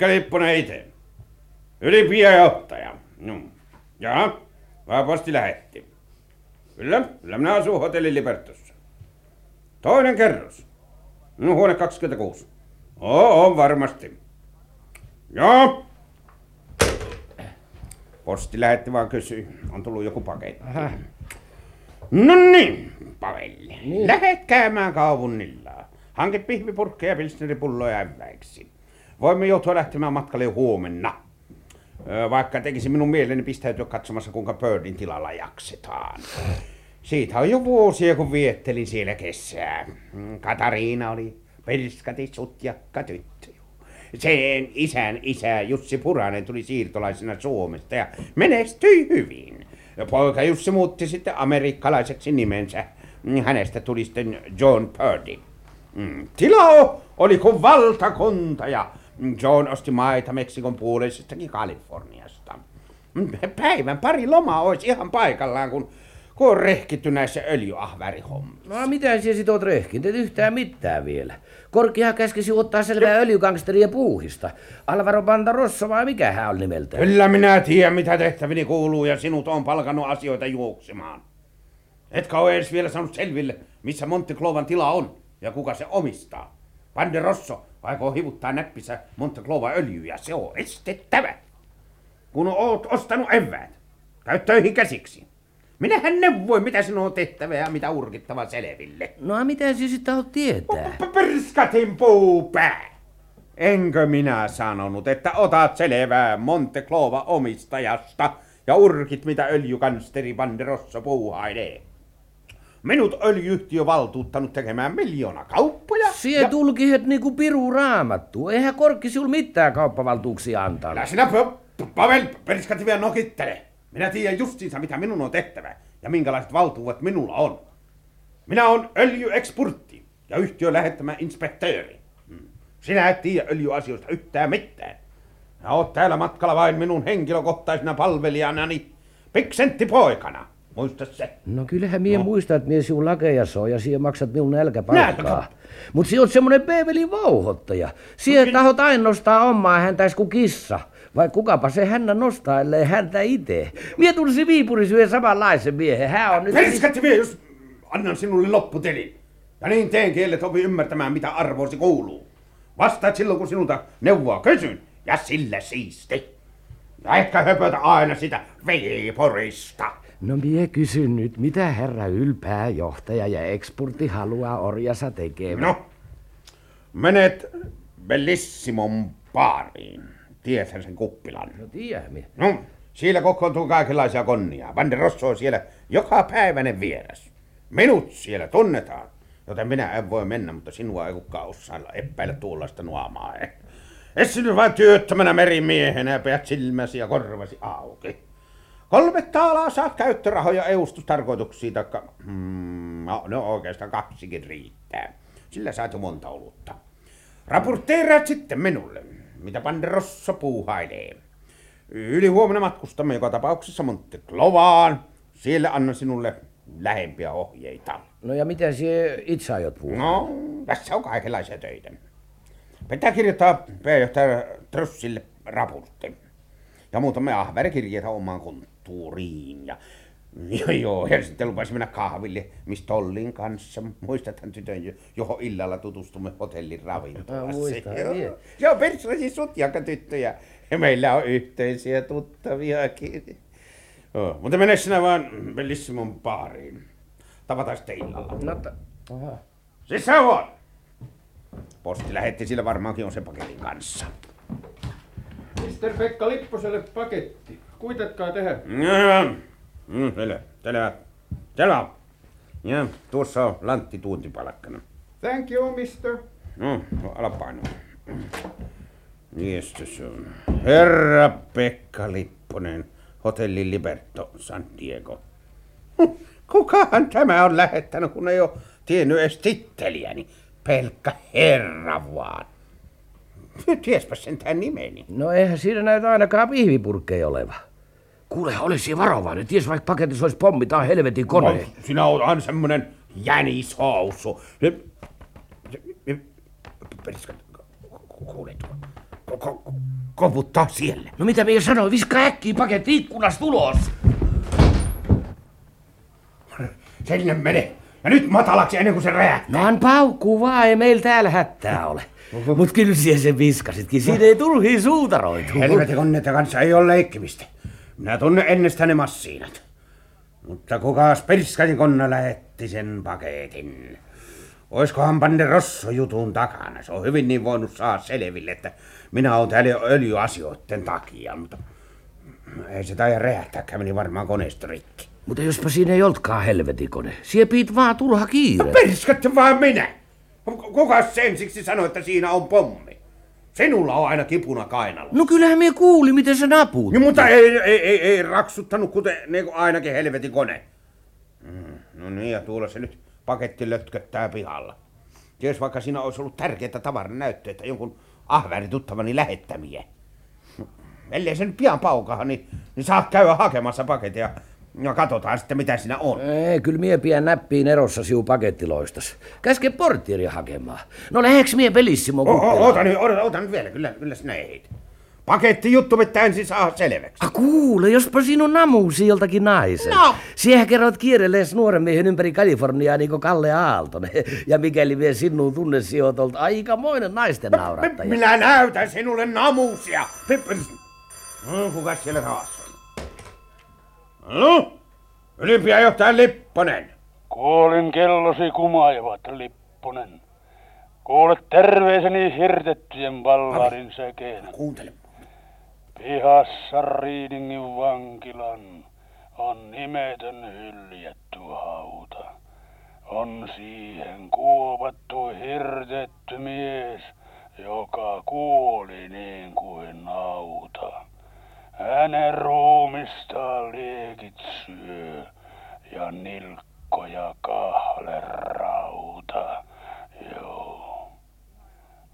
Pekka Lipponen itse. Ylimpiä johtaja. No. Jaha, vaan posti lähetti. Kyllä, kyllä minä asun hotelli Libertossa. Toinen kerros. No, huone 26. Oo, on varmasti. Joo. Posti lähetti vaan kysyi, on tullut joku paketti. Aha. No niin, Pavelli. Niin. Lähet käymään kaupungilla. Hanki pihvipurkkeja, pilsneripulloja äväiksi. Voimme joutua lähtemään matkalle huomenna. Vaikka tekisi minun mieleni pistäytyä katsomassa, kuinka Birdin tilalla jaksetaan. Siitä on jo vuosia, kun viettelin siellä kesää. Mm, Katariina oli perskati sutjakka tyttö. Sen isän isä Jussi Puranen tuli siirtolaisena Suomesta ja menestyi hyvin. Poika Jussi muutti sitten amerikkalaiseksi nimensä. Mm, Hänestä tuli sitten John Purdy. Mm, Tila oli kuin valtakunta ja John osti maita Meksikon puoleisestakin Kaliforniasta. Mm, Päivän pari lomaa olisi ihan paikallaan, kun, kun on rehkitty näissä öljyahvärihommissa. No mitä sinä sit oot rehkinnyt yhtään mitään vielä? Korkeahan käskisi ottaa selvää öljygangsterien puuhista. Alvaro Bandarossa vai mikä hän on nimeltään? Kyllä minä tiedän, mitä tehtävini kuuluu ja sinut on palkannut asioita juoksemaan. Etkä ole edes vielä saanut selville, missä Monteclovan tila on ja kuka se omistaa. Pande Rosso aikoo hivuttaa näppissä Monteclova öljyjä, se on estettävä. Kun oot ostanut eväät, käy töihin käsiksi. Minähän neuvoin, mitä sinun on tehtävä ja mitä urkittava selville. No a mitä sinä sitten haluat tietää? Perskatin puupää! Enkö minä sanonut, että otat selvää Monteclova omistajasta ja urkit, mitä öljykansteri Banderossa puuhailee? Minut öljyhtiö valtuuttanut tekemään miljoona kauppoja. Sie tulkihet niinku piru raamattu. Eihän Korkki sul mitään kauppavaltuuksia antaa. Älä sinä, Pa- Pa- Pavel, perskati vielä nokittele. Minä tiedän justiinsa, mitä minun on tehtävä ja minkälaiset valtuudet minulla on. Minä on öljyeksportti ja yhtiön lähettämä inspektööri. Hmm. Sinä et tiedä öljyasioista yhtään mitään. Ja oot täällä matkalla vain minun henkilökohtaisena palvelijanani, piksenttipoikana. Muista se. No kyllähän mie no. muistan, että mie sinun lakeja soo ja siihen maksat minun nälkäpalkkaa. Nälkä? Mut si oot semmonen peeveli vauhottaja. Siihen No, tahot aina nostaa omaa häntäis kuin kissa. Vai kukapa se hännä nostaa, ellei häntä itse. Mie tunsin Viipurissa yhden samanlaisen miehen. Hän on nyt... Perskatti vielä, jos annan sinulle lopputelin. Ja niin teen, kielet opi ymmärtämään, mitä arvoisi kuuluu. Vastaat silloin, kun sinulta neuvoa kysyn. Ja sillä siisti. Ja etkä höpötä aina sitä Viipurista. No mie kysyn nyt, mitä herra ylpää johtaja ja eksportti haluaa orjassa tekemään? No, menet Bellissimon baariin. Tiedäthän sen kuppilan. no tiedä mie. No, siellä kokoontuu kaikenlaisia konnia. Van der Rosso on siellä joka päiväinen vieras. Minut siellä tunnetaan, joten minä en voi mennä, mutta sinua ei kukaan osaa epäillä tuollaista nuomaa. Eh. Et sinä vain työttömänä merimiehenä ja pidät silmäsi ja korvasi auki. Kolme taalaa saat käyttörahoja eustustarkoituksiin, taikka... Hmm, no, no oikeastaan kaksikin riittää. Sillä saat jo monta olutta. Raporteeraat sitten minulle, mitä Panderossa puuhailee. Yli huomenna matkustamme joka tapauksessa Monteclovaan. Siellä annan sinulle lähempiä ohjeita. No ja mitä sie itse aiot puhua? No, tässä on kaikenlaisia töitä. Pitää kirjoittaa pääjohtaja Trussille raportti. Ja muutamia ahverikirjeitä omaan konttuuriin. Ja joo, joo, ja sitten lupasin mennä kahville Miss Tollin kanssa. Muistathan tytön, jo- johon illalla tutustumme hotellin ravintolassa. Muistan, Joo, niin. joo sut tyttöjä. Ja meillä on yhteisiä tuttaviakin. Joo, mutta mene sinä vaan Bellissimon baariin. Tavataan sitten illalla. No, ta- Aha. Sisään vaan! Posti lähetti sillä varmaankin on se paketin kanssa. Mr. Pekka Lipposelle paketti. Kuitatkaa tehdä. Joo, mm, selvä, selvä, selvä. Ja tuossa on lantti tuontipalkkana. Thank you, mister. No, no ala painoa. Miestä se on? Herra Pekka Lipponen, hotelli Liberto, San Diego. Kukahan tämä on lähettänyt, kun ei ole tiennyt edes titteliäni? Pelkkä herra vaan. Tiespä sentään nimeni. No eihän siinä näytä ainakaan pihvipurkkeja oleva. Kuule, olisi varovainen. Ties vaikka paketissa olisi pommi tai helvetin kone. No, sinä oot aina semmonen jänishousu. Se- se- se- Periska, ku- kuulet, ku- ko- ko- koputtaa siellä. No mitä minä sanoin, viskaa äkkiä paketti ikkunasta ulos. Sinne mene. Ja nyt matalaksi ennen kuin se räjähtää. No an paukkuu vaan, ei meillä täällä hätää ole. Mut kyllä siellä sen viskasitkin, siinä ei turhia suutaroitu. Helvetin koneiden kanssa ei ole leikkimistä. Minä tunnen ennestään ne massiinat. Mutta kukas Pirskatin konna lähetti sen paketin? Oiskohan panne Rosso jutun takana? Se on hyvin niin voinut saa selville, että minä olen täällä öljyasioiden takia, mutta ei se taida räjähtääkään, meni varmaan koneesta rikki. Mutta jospa siinä ei oltkaan helvetikone. Siepit vaan turha kiire. Perskatte vaan minä! Kukas sen siksi sanoi, että siinä on pommi? Sinulla on aina kipuna kainalla. No kyllähän me kuuli, miten se naput. No, mutta ei, ei, ei, ei raksuttanut, kuten niin kuin ainakin helvetin kone. Mm, no niin, ja tuolla se nyt paketti lötköttää pihalla. Ties vaikka siinä olisi ollut tärkeää tavaran näytteitä jonkun ahvärituttavani lähettämiä. Ellei se nyt pian paukaha, niin, niin saa käydä hakemassa paketia. Ja katsotaan sitten, mitä siinä on. Ei, kyllä mie pidän näppiin erossa siu pakettiloistas. Käske portieri hakemaan. No läheks mie pelissimo O-? Oota nyt, oota, oota nyt vielä, kyllä, kyllä sinä ehdit. Paketti juttu pitää ensin saada selväksi. A kuule, jospa sinun namuusi joltakin naisen. No. Siehän kerrot kierrellees nuoren miehen ympäri Kaliforniaa niin kuin Kalle Aaltonen. Ja mikäli vie sinun tunne sijoitolta aikamoinen naisten naurattaja. Minä näytän sinulle namuusia. No, kukas siellä taas? No, ylimpiä johtaja Lipponen. Kuulin kellosi kumaivat, Lipponen. Kuule terveiseni hirtettyjen ballarin sekeen. Kuuntele. Pihassa Riidingin vankilan on nimetön hyljetty hauta. On siihen kuopattu hirtetty mies, joka kuoli niin kuin nauta. Hänen ruumistaan liekit syö ja nilkkoja kahle rauta. Joo.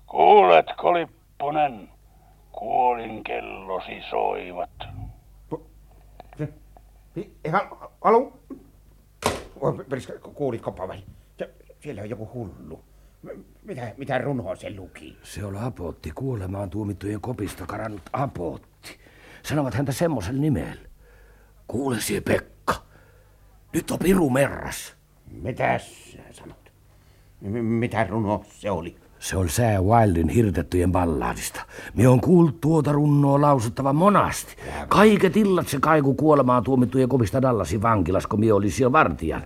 Kuuletko, Lipponen? Kuolin kellosi soivat. Ihan alu. Kuulitko Pavel? Se- Siellä on joku hullu. Mitä, mitä runoa se luki? Se on Apotti, kuolemaan tuomittujen kopista karannut Apotti. Sanovat häntä semmoisen nimellä. Kuule sie Pekka, nyt on piru merras. Mitäs sä sanot? M- Mitä runo se oli? Se on Sää Wildin hirtettyjen ballaadista. Me on kuullut tuota runnoa lausuttava monasti. Kaiket illat se kaiku kuolemaan tuomittujen kopista Dallasin vankilas, kun mie oli siellä vartijan.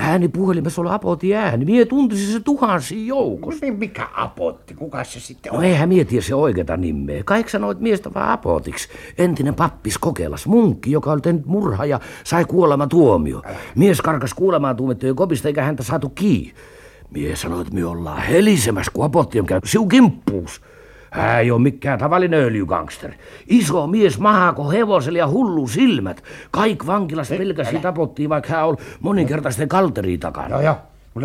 Ääni puhelimessa oli apoti ääni. Mie tuntisi se tuhansia joukossa. Mi- Mikä apotti? Kuka se sitten No on? eihän mie tiedä se oikeata nimeä. Kaik sanoit miestä vaan apotiksi. Entinen pappis kokeilas, munkki, joka oli tehnyt murha ja sai kuolema tuomio. Mies karkas kuolemaan tuomittujen kopista eikä häntä saatu kiinni. Mie sanoi, että me ollaan helisemässä, kun apotti on käynyt siu kimppuus. Hän ei ole mikään tavallinen öljygangster. Iso mies mahako hevosella ja hullu silmät. Kaik vankilasta pelkäsi tapottiin, vaikka hän oli moninkertaisten kalteria takana. Joo, joo.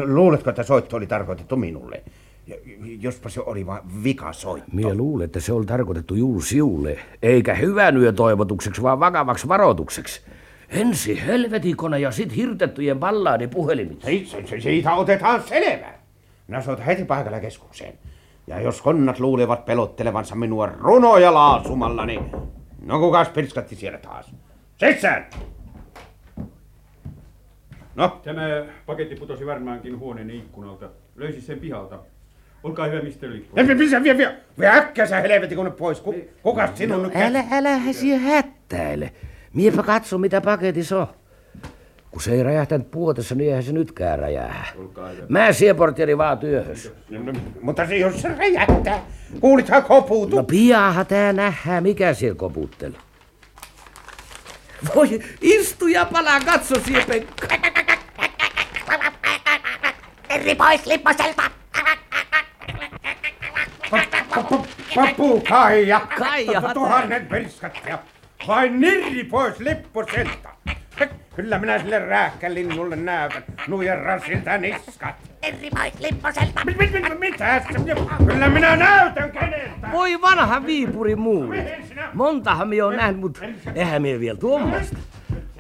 Luuletko, että soitto oli tarkoitettu minulle? Ja- Jospa se oli vain vikasoitto. Mie luulen, että se oli tarkoitettu juuri siulle, eikä hyvän yötoivotukseksi, vaan vakavaksi varoitukseksi. Ensi helvetikone ja sit hirtettyjen ballaadi puhelimit. Siitä otetaan selvä. Minä soitan heti paikalla keskukseen. Ja jos konnat luulevat pelottelevansa minua runoja laasumalla, niin... No kukas pirskatti siellä taas? Sisään! No, Tämä paketti putosi varmaankin huoneen ikkunalta. Löysi sen pihalta. Olkaa hyvä, Mr. Lipponen. vie, vie, vie, vie, vie äkkiä sä helvetin kun pois. Ku, kukas sinun nyt... Älä, älähän sie hättäile. Miepä katso, mitä paketissa on. Kun se ei räjähtänyt puotessa, niin eihän se nytkään räjää. Mä sieportieri vaan työhös. Mutta se, jos se räjähtää, kuulithan kopuutu. No piaha tää nähdään, mikä siellä koputtelee. Voi, istu ja palaa, katso sie Pekka. Terri pois Lipposelta! Papu Kaija. Kaija, Tu- Tuhannen pirskat ja vain nirri pois lippuselta. Kyllä minä sille rääkkälinnulle näytän nujen rassilta niskat. Terri pois Lipposelta! Mit, mit, mit, mitä? Kyllä minä näytän keneltä. Voi vanha viipuri muu. Montahan me on nähnyt, mutta eihän me vielä tuommoista.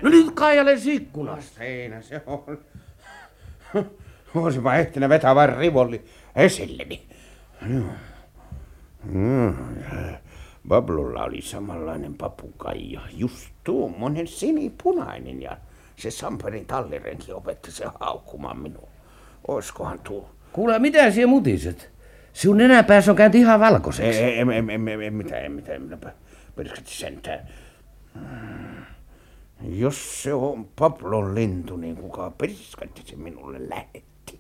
No nyt kaijale ikkunasta. Siinä se on. Olisinpa ehtinyt vetää vain rivolli esilleni. Joo. Mm, Pablolla oli samanlainen papukaija, just tuommoinen sinipunainen ja se Samperin tallirenki opetti se haukkumaan minua. Oiskohan tuo? Kuule, mitä siellä mutiset? Sinun nenäpäässä on käynyt ihan valkoiseksi. Ei, en, en, en, en mitään, en mitään, minäpä perskatti sentään. Jos se on Pablon lintu, niin kuka perskatti se minulle lähetti?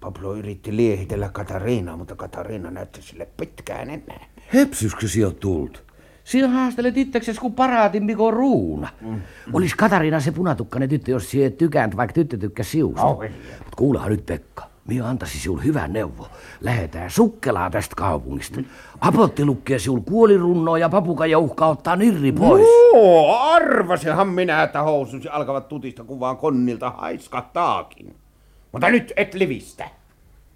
Pablo yritti liehitellä Katariinaa, mutta Katariina näytti sille pitkään enää. Höpsyskö sinä oot tullut? Sinä haastelet itseksesi kuin paraatin Mikon ruuna. Mm. Olis Katariina se punatukkainen tyttö, jos sinä et tykännyt, vaikka tyttö tykkäsi siusta. Oh, Mut kuulehan nyt Pekka. Minä antaisin sinulle hyvän neuvo. Lähetään sukkelaa tästä kaupungista. Apotti lukkee sinulle kuolirunnoa ja papukaja uhkaa ottaa nirri pois. Joo, arvasinhan minä, että housusi alkavat tutista, kun vaan konnilta haiskahtaakin. Mutta nyt et livistä.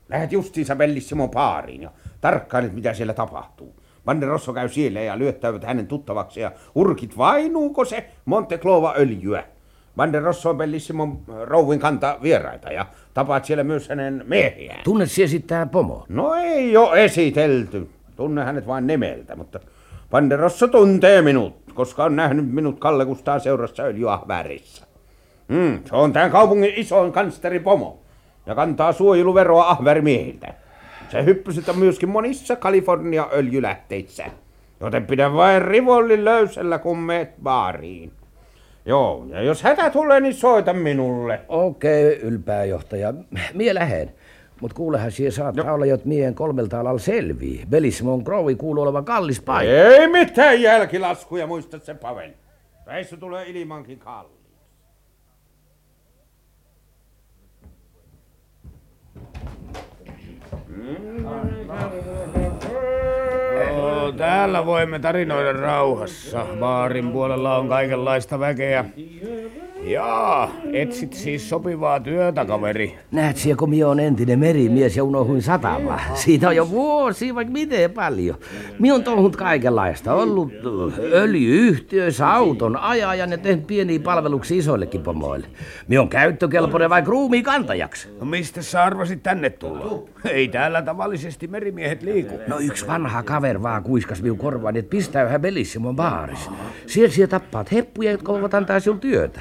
Lähet justiinsa Bellissimon paariin ja tarkkailet, mitä siellä tapahtuu. Vanne Rosso käy siellä ja lyöttävät hänen tuttavaksi ja urkit vainuuko se Monteclova öljyä. Vanne Rosso on Bellissimon rouvin kanta vieraita ja tapaat siellä myös hänen miehiään. Tunnet sinä sitten pomo? No ei ole esitelty. Tunne hänet vain nimeltä, mutta Van der Rosso tuntee minut, koska on nähnyt minut Kalle Kustaa seurassa öljyahväärissä. Mm, se on tämän kaupungin isoin kansteri pomo ja kantaa suojeluveroa ahvärimiehiltä. Se hyppyset on myöskin monissa Kalifornia öljylähteissä, joten pidä vain rivolli löysellä, kun meet baariin. Joo, ja jos hätä tulee, niin soita minulle. Okei, okay, ylpääjohtaja. Mie lähen. Mut kuulehan siihen saattaa no. olla, jot mien kolmelta alalla selvii. Belismon Grovi kuuluu olevan kallis paikka. Ei mitään jälkilaskuja, muista se Pavel. Reissu tulee ilmankin kalliiksi. No, täällä voimme tarinoida rauhassa. Baarin puolella on kaikenlaista väkeä. Jaa, etsit siis sopivaa työtä, kaveri. Näet siellä, kun minä on entinen merimies ja unohuin satama. Siitä on jo vuosi, vaikka miten paljon. Minä on touhunut kaikenlaista. Ollut öljyyhtiöissä auton ajajan ja tehnyt pieniä palveluksia isoillekin pomoille. Minä on käyttökelpoinen vai kruumi kantajaksi. No mistä sä arvasit tänne tulla? Ei täällä tavallisesti merimiehet liiku. No yksi vanha kaver vaan kuiskas minun korvaan, että pistäyhän Bellissimon baaris. Siellä siellä tappaat heppuja, jotka voivat antaa sinulle työtä.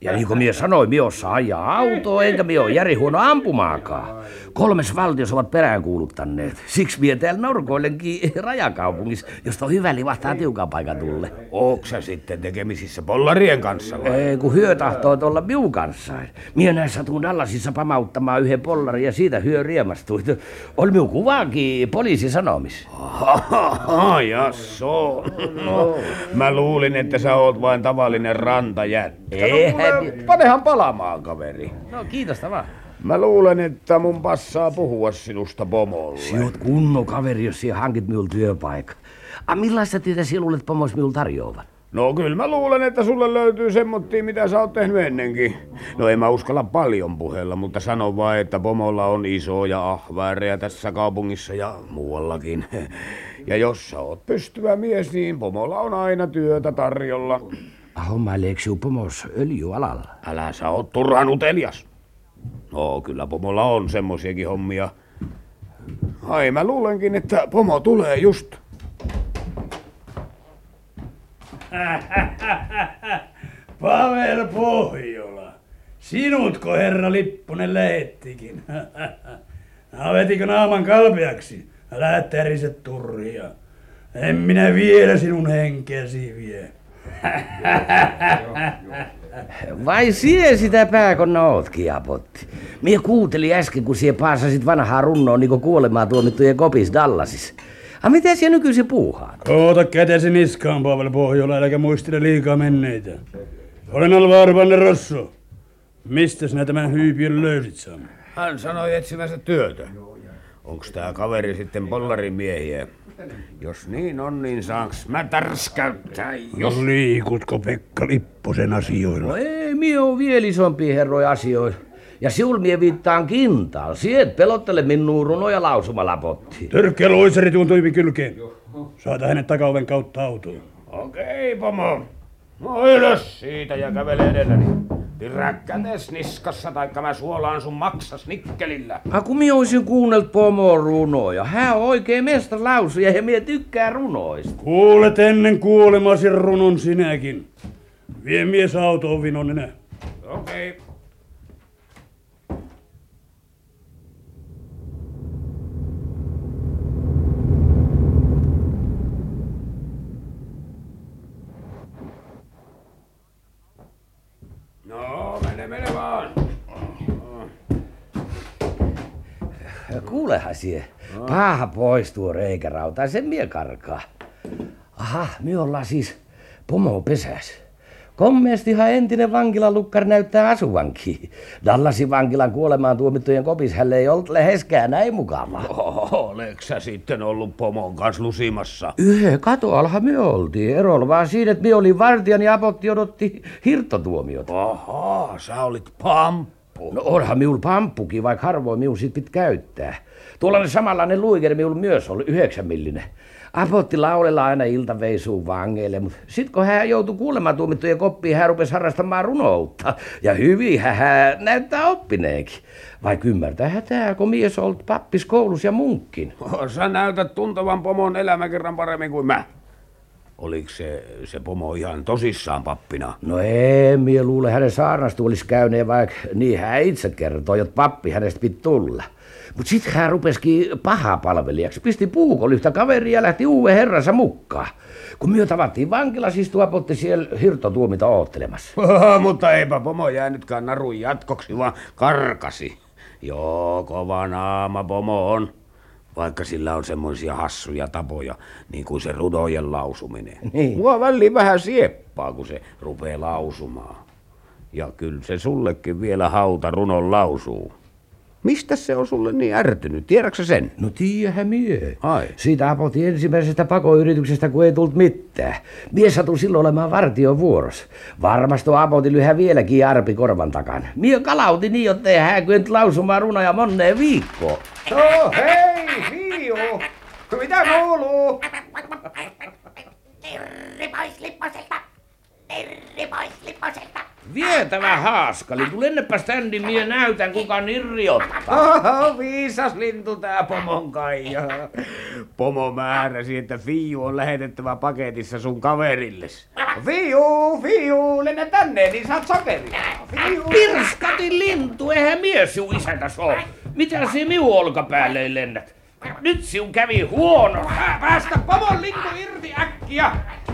Ja niin kuin minä sanoin, minä osaa ajaa autoa, enkä minä ole järi huono ampumaakaan. Kolmes valtios ovat peräänkuuluttaneet. Siksi minä täällä norkoilenkin rajakaupungissa, josta on hyvä livahtaa tiukan paikan tulle. Onko sä sitten tekemisissä pollarien kanssa vai? Ei, kun hyö tahtoo olla minun kanssaan. Minä näin satun Dallasissa pamauttamaan yhden pollarin ja siitä hyö riemastui. Oli minun kuvaankin poliisi sanomis. Jasso. No, mä luulin, että sä oot vain tavallinen rantajättä. Eihän... Panehan palamaan, kaveri. No kiitos vaan. Mä luulen, että mun passaa puhua sinusta pomolle. Sinut kunno kaveri, jos sinä hankit minulle työpaikka. A millaista työtä sinä luulet pomos minulle tarjoavan? No kyllä mä luulen, että sulle löytyy semmottia, mitä sä oot tehnyt ennenkin. No en mä uskalla paljon puheella, mutta sano vaan, että pomolla on isoja ahvääreja tässä kaupungissa ja muuallakin. Ja jos sä oot pystyvä mies, niin pomolla on aina työtä tarjolla. Hommaileeko sinun pomos öljyalalla? Älä sä oot turhan utelias. No kyllä pomolla on semmosiakin hommia. Ai mä luulenkin, että pomo tulee just. Pavel Pohjola. Sinutko herra Lippunen lähettikin? Avetikö naaman kalpeaksi? Älä täriset turhia. En minä vielä sinun henkeäsi vie. Vai sie sitä pääkonna ootkin, Apotti? Mie kuuntelin äsken, kun sie paasasit vanhaa runnoa niinku kuolemaan tuomittujen kopis Dallasissa. A miten siellä nykyisin puuhaan? Oota kätesi niskaan, Pavel Pohjola, äläkä muistele liikaa menneitä. Olen Alvar Van der Rosso. Mistä sinä tämän hyypiön löysit, Sam? Hän sanoi etsivänsä työtä. Onks tää kaveri sitten pollarin miehiä? Jos niin on, niin saanks mä tärskäyttää, jos... Jos liikutko Pekka Lipposen asioilla? No ei, mie on vielä isompi herroja asioilla. Ja siul mie viittaan kintaan. Siet pelottele minua runoja lausumalla potti. Törkkä loiseri tuntui kylkeen. Saata hänet takaoven kautta autoon. Okei, pomo. No ylös siitä ja kävele edelläni. Pidä kätes niskassa, taikka mä suolaan sun maksas nikkelillä. A, kun minä olisin kuunnellut pomon runoja. Hän on oikein mestarlausuja ja minä tykkään runoista. Kuulet ennen kuolemasi runon sinäkin. Vie mies autoon Vinonen. Okei. Okay. No, mene, mene vaan. Kuulehan sie. Paha pois tuo reikä sen mie karkaa. Aha, me ollaan siis pomo pesäs. Kommeestihan entinen vankilalukkar näyttää asuvankin. Dallasin vankilan kuolemaan tuomittujen kopis hälle ei ollut läheskään näin mukava. Oleks sä sitten ollut pomon kanssa lusimassa? Yhe katoalhan me oltiin. Erolla vaan siinä, että me olin vartijan ja apotti odotti hirttotuomiota. Oho, sä olit pamppu. No onhan miul pamppukin, vaikka harvoin miul sit pit käyttää. Tuollainen samanlainen luiker miul myös oli yhdeksän millinen. Apotti laulella aina iltaveisuun vangeille, mutta sit kun hän joutui kuulemaan tuomittujen koppiin, hän rupesi harrastamaan runoutta. Ja hyvin hän näyttää oppineenkin. Vai ymmärtää tää, kun mies ollut pappis koulus ja munkkin. Oh, sä näytät tuntevan pomon elämä kerran paremmin kuin mä. Oliko se, se pomo ihan tosissaan pappina? No ei, mie luule hänen saarnastu olisi käyneen, vaikka niin hän itse kertoi, että pappi hänestä piti tulla. Mutta sitten hän rupesikin paha palvelijaksi, pisti puukolyhtä kaveria ja lähti uuden herransa mukaan. Kun myö tavattiin vankila, siis tuopotti siellä hirtotuomita oottelemassa. Mutta eipä pomo jäänytkään narun jatkoksi, vaan karkasi. Joo, kova naama pomo on. Vaikka sillä on semmoisia hassuja tapoja, niin kuin se rudojen lausuminen. Niin. Mua väliin vähän sieppaa, kun se rupeaa lausumaan. Ja kyllä se sullekin vielä hauta runon lausuu. Mistä se on sulle niin ärtynyt? Tiedätkö sen? No tiedähän mie. Ai. Siitä apotti ensimmäisestä pakoyrityksestä, kun ei tullut mitään. Mies satui silloin olemaan vartion vuorossa. Varmasti on apotti lyhä vieläkin arpi korvan takana. Mie kalauti niin, ei hän kyennyt lausumaan runoja monneen viikkoon. No hei! Mitä kuuluu? Terri pois lipposelta! Terri pois lipposelta! Vietävä haaskali, kun lennepä ständi, mie näytän kuka nirri ottaa. Oho, viisas lintu tää pomon Kaija. Pomo määräsi, että Fiu on lähetettävä paketissa sun kaverilles. Fiu, Fiu, lennä tänne, niin saat sokeria. Fiu. Pirskati lintu, eihän mies sinun isäkäs oo. Mitä se minun olkapäälle lennät? Nyt sinun kävi huono. Päästä pomon lintu irti äkkiä!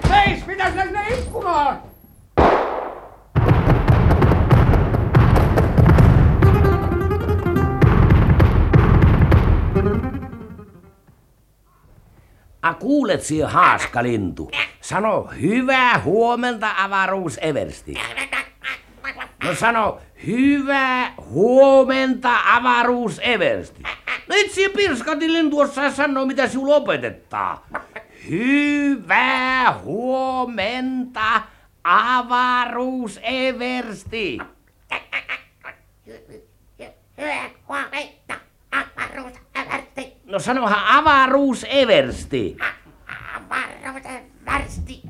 Seis, mitä sinä sinne ikkunaan? A kuulet siihen haaskalintu. Sano hyvää huomenta avaruus Eversti. No sano hyvää huomenta avaruus Eversti. No et siihen pirskatin lintu osaa sanoa mitä sinulle opetettaa. Hyvää huomenta avaruus Eversti. Hyvää huomenta, avaruus eversti! No sanohan avaruus Eversti. Avaruus eversti!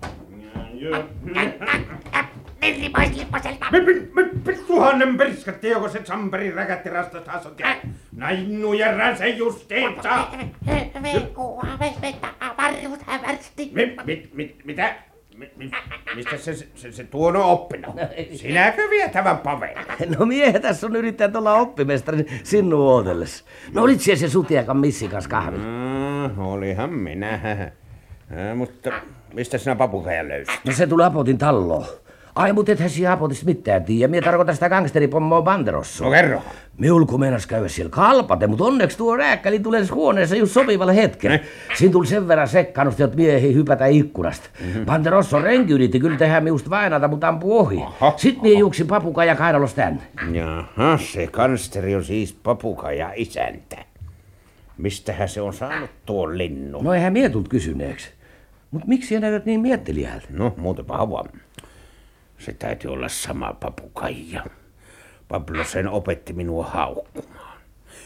Terri pois lipposelta! Tuhannen pirskatti, joko se Samperi räkätti rastasta asut ja näin nujerran se justiinsa. Hyvää huomenta, avaruus eversti! Mi, mi, mi, mitä? Mi, mi, mistä se, se, se tuono oppinut? Sinäkö vietävän Pavel? No miehe tässä on yrittänyt olla oppimestari sinun ootelles. No olit siellä se sutiakan missin kanssa kahvilla? Mm, olihan minä. Äh, mutta mistä sinä papukajan löysit? No se tuli Apotin talloon. Ai, mut ethän siinä Apotista mitään tiedä. Mie tarkoitan sitä gangsteripommoa Banderossa. No kerro. Miulku meinas käydä siellä kalpate, mutta onneksi tuo rääkkäli tulee huoneessa just sopivalla hetkellä. Ne. Siinä tuli sen verran sekkannusta, että miehi hypätä ikkunasta. Mm-hmm. Banderosso renki yritti kyllä tehdä miusta vainata, mutta ampui ohi. Aha. Sitten mie juoksin papukaja kainalosta tänne. Jaha, se kansteri on siis papukaja isäntä. Mistähän se on saanut tuon linnun? No eihän mie tullut kysyneeksi. Mutta miksi ei näytät niin miettelijältä? No, muutenpa hava. Se täytyy olla sama papukaija. Pablo sen opetti minua haukkumaan.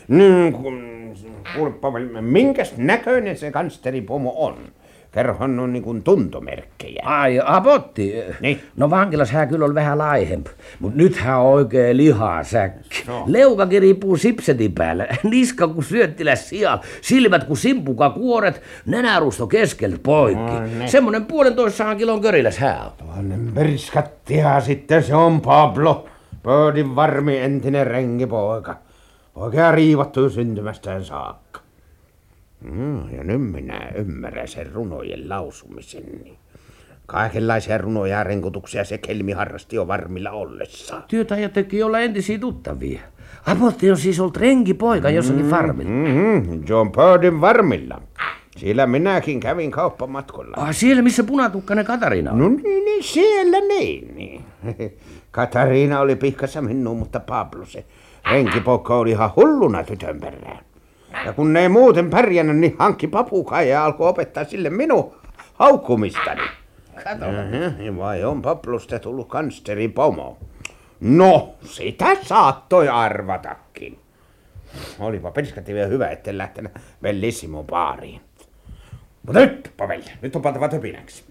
Niin, kun, kuule Pavel, minkäs näköinen se kansteripomo on? Kerron on niin kuin tuntomerkkejä. Ai, apotti. Niin. No vankilas hän kyllä oli vähän laihempi, mutta nyt hän on oikein lihasäkki. No. Leukakin riippuu sipsetin päällä, niska kuin syöttiläs sijal, silmät kuin simpuka kuoret, nenärusto keskeltä poikki. No niin. Semmonen puolentoista kilon köriläs hän on. Tuonne perskattia sitten se on Pablo. Pöydin varmi entinen renkipoika. Oikein riivattu syntymästään saakka. Mm, ja nyt minä ymmärrän sen runojen lausumisen. Kaikenlaisia runoja ja renkutuksia se kelmi harrasti jo varmilla ollessaan. Työtä ja teki olla entisiä tuttavia. Apotti on siis ollut renkipoika jossakin farmilla. Mm-hmm, John Pöydin varmilla. Siellä minäkin kävin kauppamatkolla. Ah, siellä missä punatukkainen Katariina on. No niin, niin siellä niin, niin. Katariina oli pihkassa minua, mutta Pablo se renkipoika oli ihan hulluna tytön perään. Ja kun ne ei muuten pärjännyt, niin hankki papukai ja alkoi opettaa sille minun haukkumistani. Kato. Vai on Pablosta tullut kansteri pomo? No, sitä saattoi arvatakin. Olipa perskatti vielä hyvä, etten lähtenyt Bellissimo baariin. Mutta nyt, Pavel, nyt on pantava töpinäksi.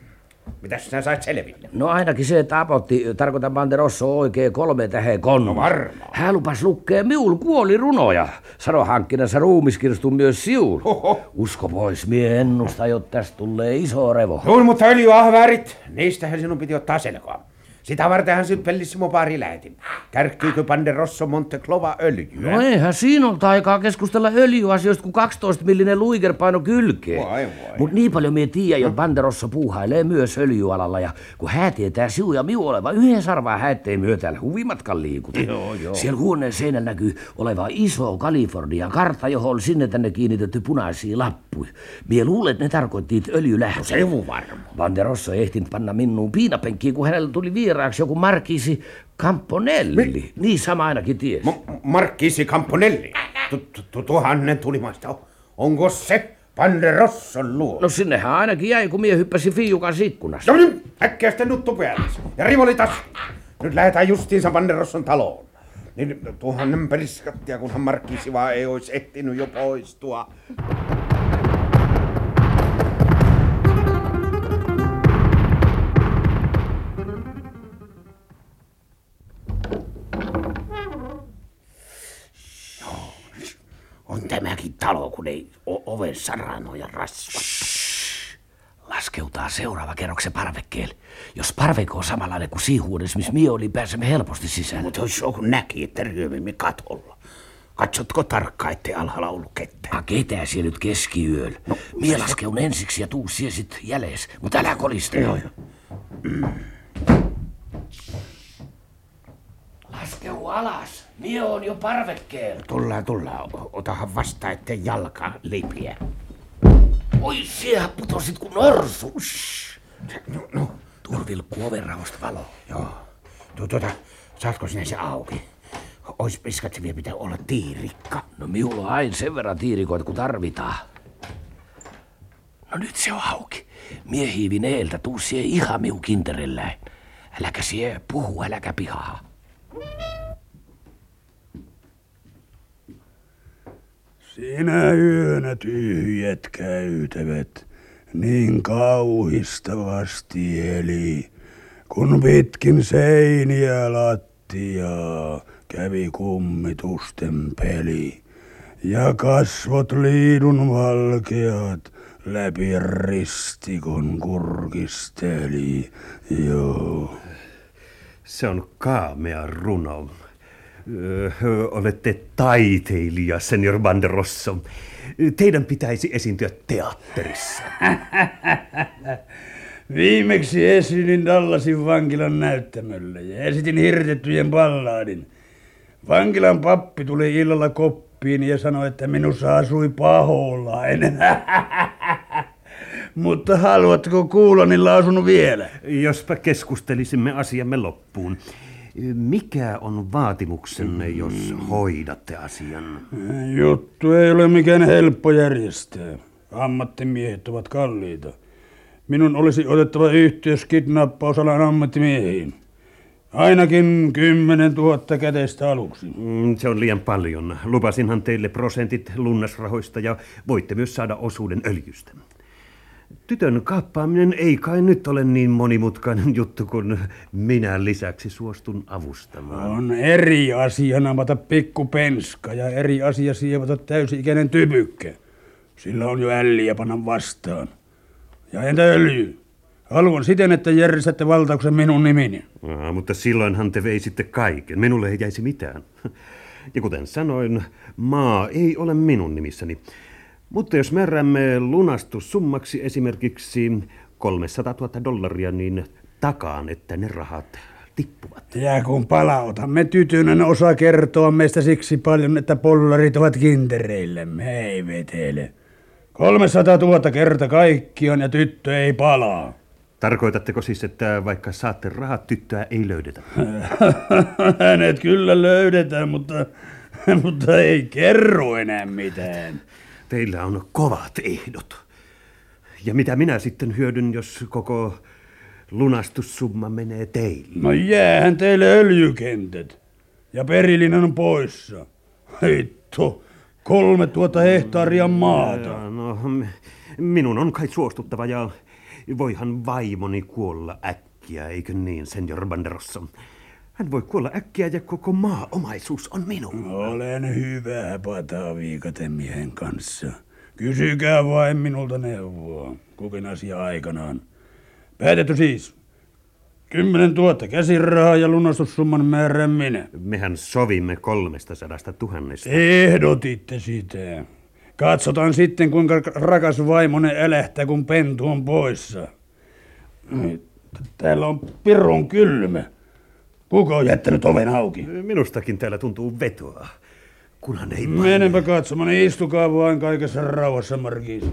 Mitäs sinä sait selville? No ainakin se, että Apotti, tarkoitan Banderosso oikein kolme tähän konnu. No varmaan. Hän lupas lukea miul kuolirunoja. Sano hankkinansa ruumiskirstun myös siul. Oho. Usko pois, mie ennusta, jotta tästä tulee iso revo. Joo, mutta öljyahvärit, niistähän sinun piti ottaa selkoa. Sitä vartenhan sinut Bellissimo baari lähetin. Kärkkyykö Banderosso Monteclova öljyä? No eihän siinä ollut aikaa keskustella öljyasioista, kun 12 millinen luikerpaino kylkeen. Vai vai. Mut niin paljon mie tiedän, että Banderossa puuhailee myös öljyalalla ja kun hää tietää siu ja miu oleva yhden sarvaa häittei myö täällä huvimatkan liikuta. Joo, joo. Siellä huoneen seinällä näkyy oleva iso Kalifornian kartta, johon oli sinne tänne kiinnitetty punaisia lappuja. Mie luulen, että ne tarkoitti öljylähtöä. Se on varma. Banderossa ei ehtinyt panna minuun piinapenkkiin, kun hänellä tuli vieraaksi joku Markisi Camponelli. Niin sama ainakin ties. M- Markkisi Camponelli. Tu- tu- tu- Tuhannen tulimaista. Onko se Banderosson luo? No sinnehän ainakin jäi, kun mie hyppäsi Fiukan ikkunasta. No niin, äkkiä sitten nuttu päälle. Ja rivoli tas. Nyt lähdetään justiinsa Banderosson taloon. Niin tuhannen periskattia, kunhan Markkisi vaan ei olisi ehtinyt jo poistua. Talo, kun ei o- oven saranoja rasva. Laskeutaa seuraava kerroksen parvekkeelle. Jos parveke on samanlainen kuin siihuudessa, missä mie oli, pääsemme helposti sisään. Mutta jos joku näki, että ryömimme katolla. Katsotko tarkkaan, ettei alhaalla ollut ketään? A ketää siellä nyt keskiyöllä? No, mie laskeun ensiksi ja tuu sie sit. Mutta älä kolista. Joo, joo. Laskeu alas. Mie on jo parvekkeella. Tullaan, tullaan. Otahan vasta, ettei jalka lipiä. Oi, siellä putosit kuin norsu. Shh. No, no, vilkkuu ovenraosta valo. joo. Tu, tuota, saatko sinä se auki? Ois piskat se vielä pitää olla tiirikka. No miulla on aina sen verran tiirikoita, kun tarvitaan. No nyt se on auki. Mie hiivin eeltä, tuu sie ihan miu kinterelläin. Äläkä sie puhu, äläkä pihaa. Sinä yönä tyhjät käytävät niin kauhistavasti eli, kun pitkin seiniä lattiaa kävi kummitusten peli. Ja kasvot liidun valkeat läpi ristikon kurkisteli, joo. Se on kaamea runo. Öö, olette taiteilija, senior Banderosso. Teidän pitäisi esiintyä teatterissa. Viimeksi esiin Dallasin vankilan näyttämöllä ja esitin hirtettyjen ballaadin. Vankilan pappi tuli illalla koppiin ja sanoi, että minussa asui paholainen. Mutta haluatko kuullani lausunut vielä? Jospa keskustelisimme asiamme loppuun. Mikä on vaatimuksenne, jos hoidatte asian? Juttu ei ole mikään helppo järjestää. Ammattimiehet ovat kalliita. Minun olisi otettava yhteys kidnappausalan ammattimiehiin. Ainakin 10 000 käteistä aluksi. Mm, Se on liian paljon. Lupasinhan teille prosentit lunnasrahoista ja voitte myös saada osuuden öljystä. Tytön kaappaaminen ei kai nyt ole niin monimutkainen juttu, kun minä lisäksi suostun avustamaan. On eri asia namata pikku penska ja eri asia sievata täysi-ikäinen typykkä. Sillä on jo älliä panna vastaan. Ja entä öljy? Haluan siten, että järjestätte valtauksen minun nimini. Aa, mutta silloinhan te veisitte kaiken. Minulle ei jäisi mitään. Ja kuten sanoin, maa ei ole minun nimissäni. Mutta jos määräämme lunastussummaksi esimerkiksi 300 000 dollaria, niin takaan, että ne rahat tippuvat. Ja kun palautamme tytön, osa kertoa meistä siksi paljon, että pollarit ovat kintereillemme. Ei vetele. 300 000 kerta kaikkiaan ja tyttö ei palaa. Tarkoitatteko siis, että vaikka saatte rahat, tyttöä ei löydetä? Hänet kyllä löydetään, mutta, mutta ei kerro enää mitään. Teillä on kovat ehdot. Ja mitä minä sitten hyödyn, jos koko lunastussumma menee teille? No jäähän teille öljykentät. Ja perillinen on poissa. Hitto, kolme tuota hehtaaria maata. No, minun on kai suostuttava ja voihan vaimoni kuolla äkkiä, eikö niin, senior Banderossa? Hän voi kuolla äkkiä ja koko maa-omaisuus on minun. Olen hyvä pataa viikaten miehen kanssa. Kysykää vain minulta neuvoa, kukin asia aikanaan. Päätetty siis. Kymmenen tuhatta käsirahaa ja lunastussumman määrän minä. Mehän sovimme kolmesta sadasta tuhannesta. Ehdotitte sitä. Katsotaan sitten, kuinka rakas vaimone älähtää, kun pentu on poissa. Täällä on pirun kylmä. Kuka on jättänyt oven auki? Minustakin täällä tuntuu vetoa. Kunhan ei vain... Menenpä katsomaan, istukaa vain kaikessa rauhassa, Markiis.